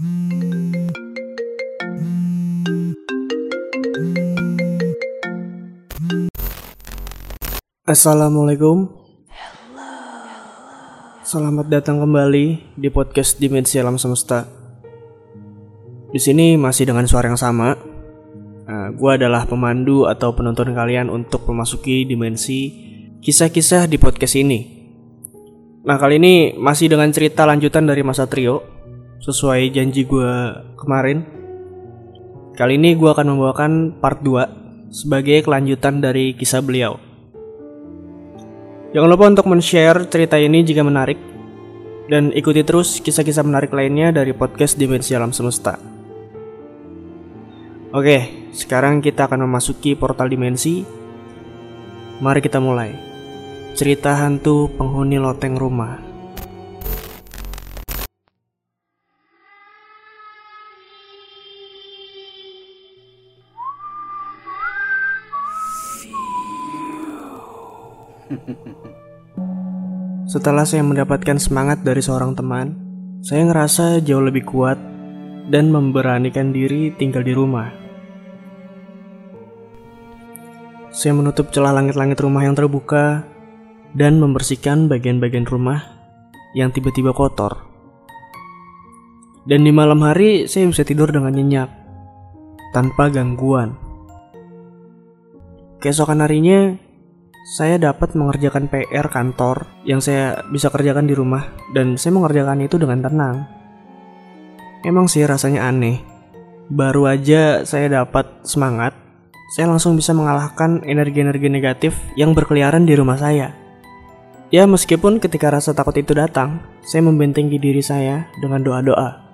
Assalamualaikum. Selamat datang kembali di podcast Dimensi Alam Semesta. Di sini masih dengan suara yang sama. Nah, gue adalah pemandu atau penonton kalian untuk memasuki dimensi kisah-kisah di podcast ini. Nah kali ini masih dengan cerita lanjutan dari masa trio Sesuai janji gue kemarin. Kali ini gue akan membawakan part 2 Sebagai kelanjutan dari kisah beliau. Jangan lupa untuk men-share cerita ini jika menarik Dan ikuti terus kisah-kisah menarik lainnya dari podcast Dimensi Alam Semesta. Oke, sekarang kita akan memasuki portal dimensi. Mari kita mulai. Cerita hantu penghuni loteng rumah. Setelah saya mendapatkan semangat dari seorang teman, saya ngerasa jauh lebih kuat dan memberanikan diri tinggal di rumah. Saya menutup celah langit-langit rumah yang terbuka dan membersihkan bagian-bagian rumah yang tiba-tiba kotor. Dan di malam hari saya bisa tidur dengan nyenyak, tanpa gangguan. Keesokan harinya, saya dapat mengerjakan PR kantor yang saya bisa kerjakan di rumah dan saya mengerjakan itu dengan tenang. Emang sih rasanya aneh. Baru aja saya dapat semangat, saya langsung bisa mengalahkan energi-energi negatif yang berkeliaran di rumah saya. Ya meskipun ketika rasa takut itu datang, saya membentengi diri saya dengan doa-doa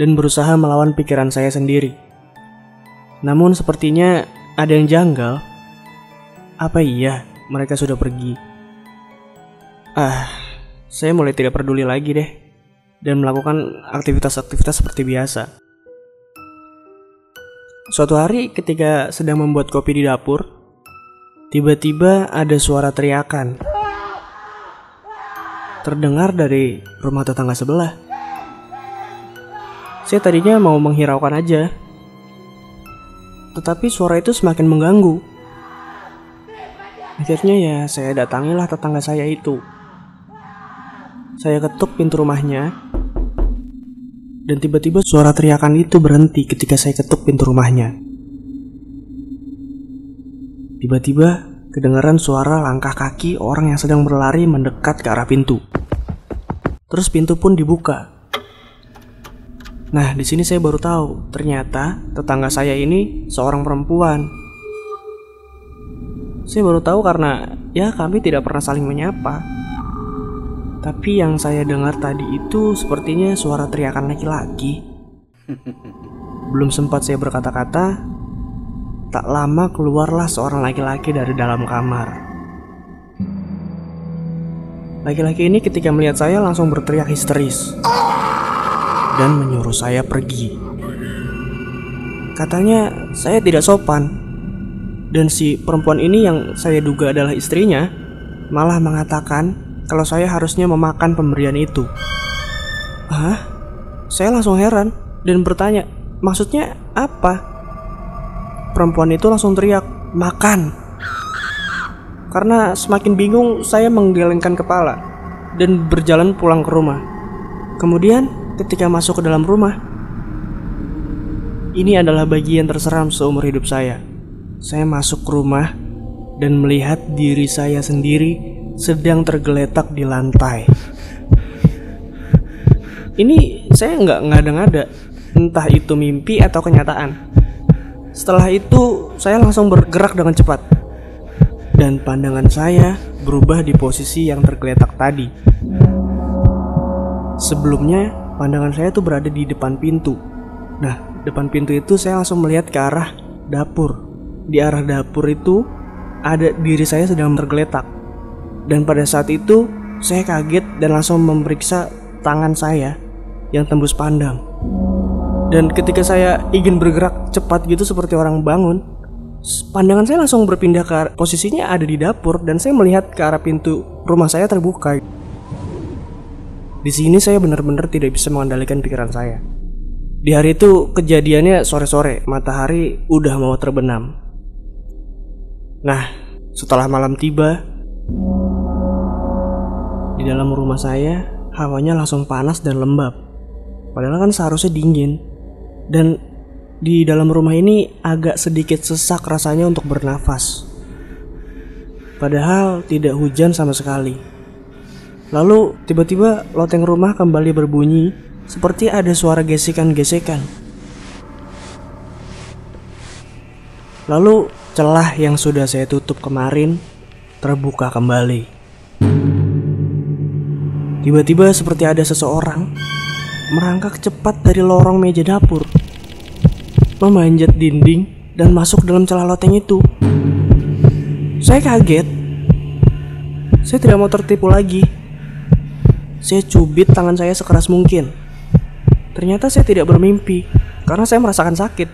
dan berusaha melawan pikiran saya sendiri. Namun sepertinya ada yang janggal. Apa iya mereka sudah pergi? Ah, saya mulai tidak peduli lagi deh dan melakukan aktivitas-aktivitas seperti biasa. Suatu hari ketika sedang membuat kopi di dapur, tiba-tiba ada suara teriakan terdengar dari rumah tetangga sebelah. Saya tadinya mau menghiraukan aja, tetapi suara itu semakin mengganggu. Akhirnya ya saya datangilah tetangga saya itu. Saya ketuk pintu rumahnya, dan tiba-tiba suara teriakan itu berhenti ketika saya ketuk pintu rumahnya. Tiba-tiba kedengaran suara langkah kaki orang yang sedang berlari mendekat ke arah pintu. Terus pintu pun dibuka. Nah, di sini saya baru tahu, ternyata tetangga saya ini seorang perempuan. Saya baru tahu karena ya kami tidak pernah saling menyapa. Tapi yang saya dengar tadi itu sepertinya suara teriakan laki-laki. Belum sempat saya berkata-kata, Tak lama keluarlah seorang laki-laki dari dalam kamar. Laki-laki ini ketika melihat saya langsung berteriak histeris dan menyuruh saya pergi. Katanya saya tidak sopan dan si perempuan ini yang saya duga adalah istrinya malah mengatakan kalau saya harusnya memakan pemberian itu. Hah? Saya langsung heran dan bertanya, maksudnya apa? perempuan itu langsung teriak, "Makan!" Karena semakin bingung, saya menggelengkan kepala dan berjalan pulang ke rumah. Kemudian, ketika masuk ke dalam rumah, ini adalah bagian terseram seumur hidup saya. Saya masuk rumah dan melihat diri saya sendiri sedang tergeletak di lantai. Ini saya nggak ngada-ngada, entah itu mimpi atau kenyataan. Setelah itu, saya langsung bergerak dengan cepat. Dan pandangan saya berubah di posisi yang tergeletak tadi. Sebelumnya, pandangan saya tuh berada di depan pintu. Nah, depan pintu itu saya langsung melihat ke arah dapur. Di arah dapur itu ada diri saya sedang tergeletak. Dan pada saat itu, saya kaget dan langsung memeriksa tangan saya yang tembus pandang. Dan ketika saya ingin bergerak cepat gitu seperti orang bangun, pandangan saya langsung berpindah ke posisinya ada di dapur dan saya melihat ke arah pintu rumah saya terbuka. Di sini saya benar-benar tidak bisa mengendalikan pikiran saya. Di hari itu kejadiannya sore-sore, matahari udah mau terbenam. Nah, setelah malam tiba, di dalam rumah saya hawanya langsung panas dan lembab. Padahal kan seharusnya dingin. Dan di dalam rumah ini agak sedikit sesak rasanya untuk bernafas. Padahal tidak hujan sama sekali. Lalu tiba-tiba loteng rumah kembali berbunyi seperti ada suara gesekan-gesekan. Lalu celah yang sudah saya tutup kemarin terbuka kembali. Tiba-tiba seperti ada seseorang merangkak cepat dari lorong meja dapur, memanjat dinding dan masuk dalam celah loteng itu. Saya kaget. Saya tidak mau tertipu lagi. Saya cubit tangan saya sekeras mungkin. Ternyata saya tidak bermimpi karena saya merasakan sakit.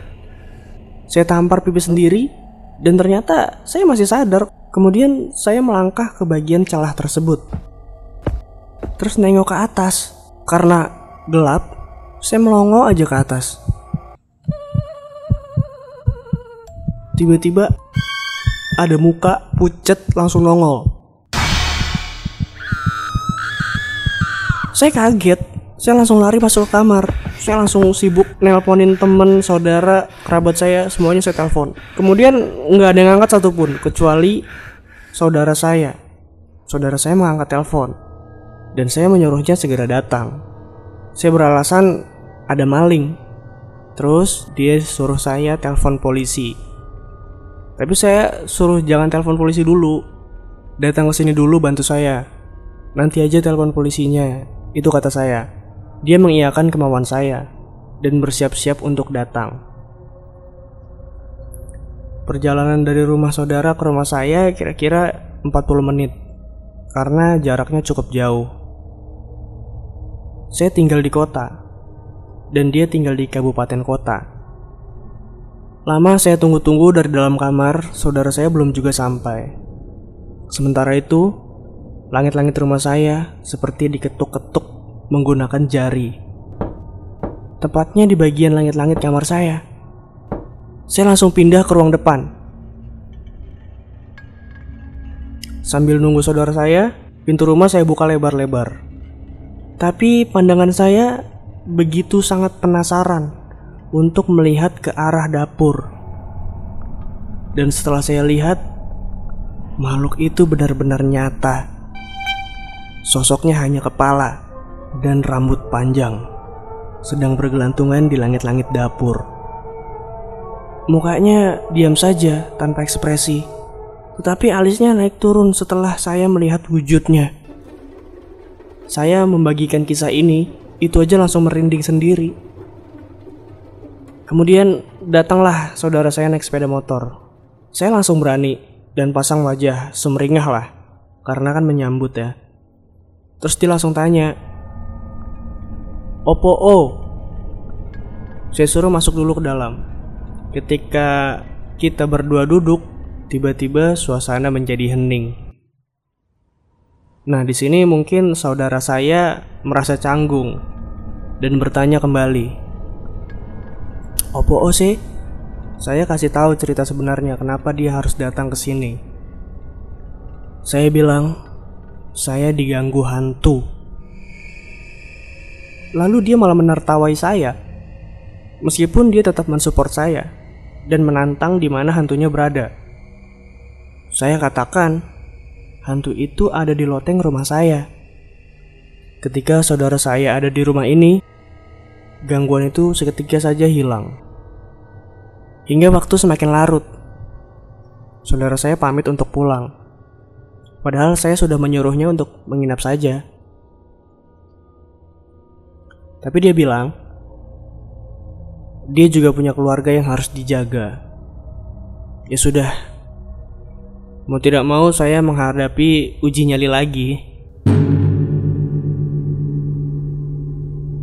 Saya tampar pipi sendiri dan ternyata saya masih sadar. Kemudian saya melangkah ke bagian celah tersebut. Terus nengok ke atas. Karena gelap, saya melongo aja ke atas. Tiba-tiba ada muka pucet langsung nongol. Saya kaget, saya langsung lari masuk ke kamar. Saya langsung sibuk nelponin temen, saudara, kerabat saya, semuanya saya telepon. Kemudian nggak ada yang angkat satupun, kecuali saudara saya. Saudara saya mengangkat telepon, dan saya menyuruhnya segera datang. Saya beralasan ada maling. Terus dia suruh saya telepon polisi. Tapi saya suruh jangan telepon polisi dulu. Datang ke sini dulu bantu saya. Nanti aja telepon polisinya. Itu kata saya. Dia mengiyakan kemauan saya dan bersiap-siap untuk datang. Perjalanan dari rumah saudara ke rumah saya kira-kira 40 menit. Karena jaraknya cukup jauh. Saya tinggal di kota dan dia tinggal di kabupaten kota. Lama saya tunggu-tunggu dari dalam kamar, saudara saya belum juga sampai. Sementara itu, langit-langit rumah saya seperti diketuk-ketuk menggunakan jari. Tepatnya di bagian langit-langit kamar saya. Saya langsung pindah ke ruang depan. Sambil nunggu saudara saya, pintu rumah saya buka lebar-lebar. Tapi pandangan saya begitu sangat penasaran untuk melihat ke arah dapur. Dan setelah saya lihat, makhluk itu benar-benar nyata. Sosoknya hanya kepala dan rambut panjang, sedang bergelantungan di langit-langit dapur. Mukanya diam saja tanpa ekspresi, tetapi alisnya naik turun setelah saya melihat wujudnya. Saya membagikan kisah ini, itu aja langsung merinding sendiri. Kemudian datanglah saudara saya naik sepeda motor. Saya langsung berani dan pasang wajah semeringah lah. Karena kan menyambut ya. Terus dia langsung tanya. Opo o. Saya suruh masuk dulu ke dalam. Ketika kita berdua duduk, tiba-tiba suasana menjadi hening. Nah, di sini mungkin saudara saya merasa canggung dan bertanya kembali, Opo O sih? Saya kasih tahu cerita sebenarnya kenapa dia harus datang ke sini. Saya bilang, saya diganggu hantu. Lalu dia malah menertawai saya. Meskipun dia tetap mensupport saya dan menantang di mana hantunya berada. Saya katakan, hantu itu ada di loteng rumah saya. Ketika saudara saya ada di rumah ini, Gangguan itu seketika saja hilang. Hingga waktu semakin larut. Saudara saya pamit untuk pulang. Padahal saya sudah menyuruhnya untuk menginap saja. Tapi dia bilang, dia juga punya keluarga yang harus dijaga. Ya sudah, mau tidak mau saya menghadapi uji nyali lagi.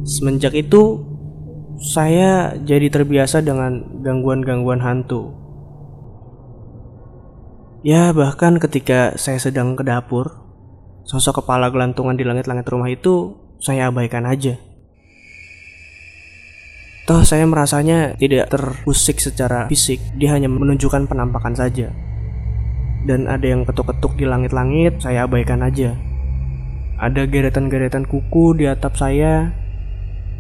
Semenjak itu, saya jadi terbiasa dengan gangguan-gangguan hantu. Ya, bahkan ketika saya sedang ke dapur, sosok kepala gelantungan di langit-langit rumah itu saya abaikan aja. Toh saya merasanya tidak terusik secara fisik, dia hanya menunjukkan penampakan saja. Dan ada yang ketuk-ketuk di langit-langit, saya abaikan aja. Ada geretan-geretan kuku di atap saya,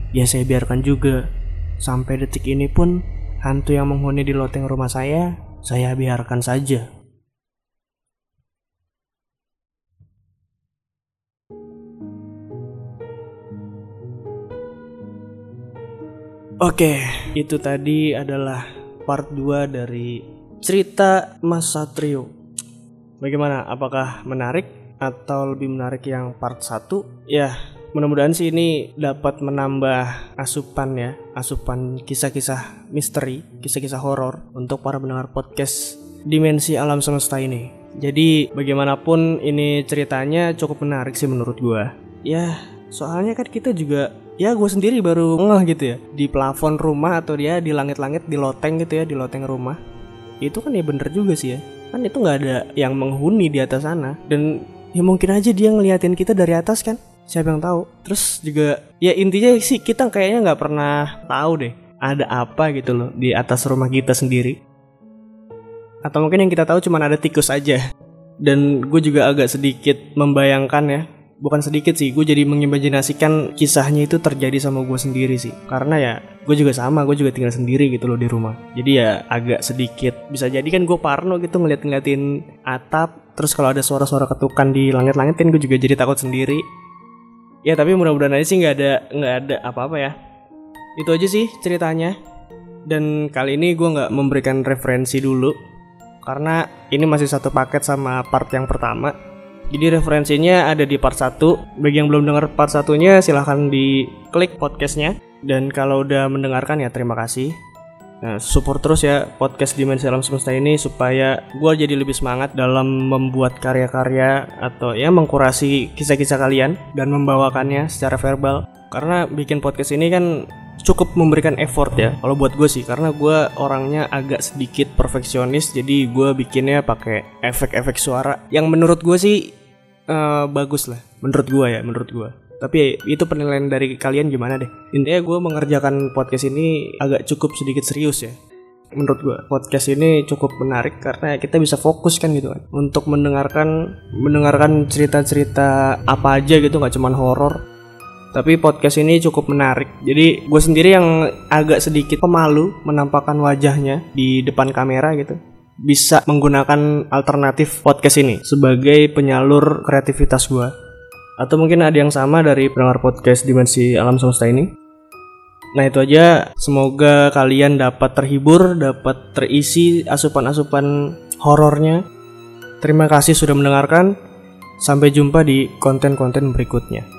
ya saya biarkan juga. Sampai detik ini pun, hantu yang menghuni di loteng rumah saya, saya biarkan saja. Oke, itu tadi adalah part 2 dari cerita Mas Satrio. Bagaimana? Apakah menarik atau lebih menarik yang part 1? Ya, mudah-mudahan sih ini dapat menambah asupan ya, asupan kisah-kisah misteri, kisah-kisah horor untuk para pendengar podcast Dimensi Alam Semesta ini. Jadi, bagaimanapun ini ceritanya cukup menarik sih menurut gua. Ya, soalnya kan kita juga ya gue sendiri baru ngeh gitu ya. Di plafon rumah atau dia di langit-langit di loteng gitu ya di loteng rumah. Itu kan ya bener juga sih ya. Kan itu nggak ada yang menghuni di atas sana. Dan ya mungkin aja dia ngeliatin kita dari atas kan. Siapa yang tahu. Terus juga ya intinya sih kita kayaknya nggak pernah tahu deh ada apa gitu loh di atas rumah kita sendiri. Atau mungkin yang kita tahu cuma ada tikus aja. Dan gue juga agak sedikit membayangkan ya bukan sedikit sih gue jadi mengimajinasikan kisahnya itu terjadi sama gue sendiri sih. Karena ya gue juga sama gue juga tinggal sendiri gitu loh di rumah. Jadi ya agak sedikit bisa jadi kan gue parno gitu ngeliat-ngeliatin atap terus kalau ada suara-suara ketukan di langit-langit kan gue juga jadi takut sendiri. Ya tapi mudah-mudahan aja sih nggak ada nggak ada apa-apa ya. Itu aja sih ceritanya. Dan kali ini gue nggak memberikan referensi dulu karena ini masih satu paket sama part yang pertama jadi referensinya ada di part 1. Bagi yang belum dengar part satunya silahkan diklik podcastnya. Dan kalau udah mendengarkan ya terima kasih. Nah, support terus ya podcast Dimensi Alam Semesta ini supaya gue jadi lebih semangat dalam membuat karya-karya atau ya mengkurasi kisah-kisah kalian dan membawakannya secara verbal. Karena bikin podcast ini kan cukup memberikan effort ya kalau buat gue sih karena gue orangnya agak sedikit perfeksionis jadi gue bikinnya pakai efek-efek suara yang menurut gue sih uh, bagus lah menurut gue ya menurut gue tapi itu penilaian dari kalian gimana deh? Intinya gue mengerjakan podcast ini agak cukup sedikit serius ya. Menurut gue podcast ini cukup menarik karena kita bisa fokus kan gitu kan untuk mendengarkan mendengarkan cerita-cerita apa aja gitu nggak cuman horor tapi podcast ini cukup menarik. Jadi gue sendiri yang agak sedikit pemalu menampakkan wajahnya di depan kamera gitu. Bisa menggunakan alternatif podcast ini sebagai penyalur kreativitas gue. Atau mungkin ada yang sama dari pendengar podcast Dimensi Alam Semesta ini. Nah itu aja, semoga kalian dapat terhibur, dapat terisi asupan-asupan horornya. Terima kasih sudah mendengarkan. Sampai jumpa di konten-konten berikutnya.